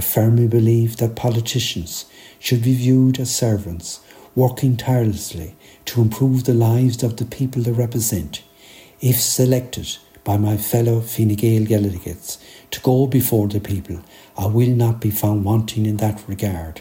I firmly believe that politicians should be viewed as servants, working tirelessly to improve the lives of the people they represent. If selected by my fellow Fine Gael delegates to go before the people, I will not be found wanting in that regard.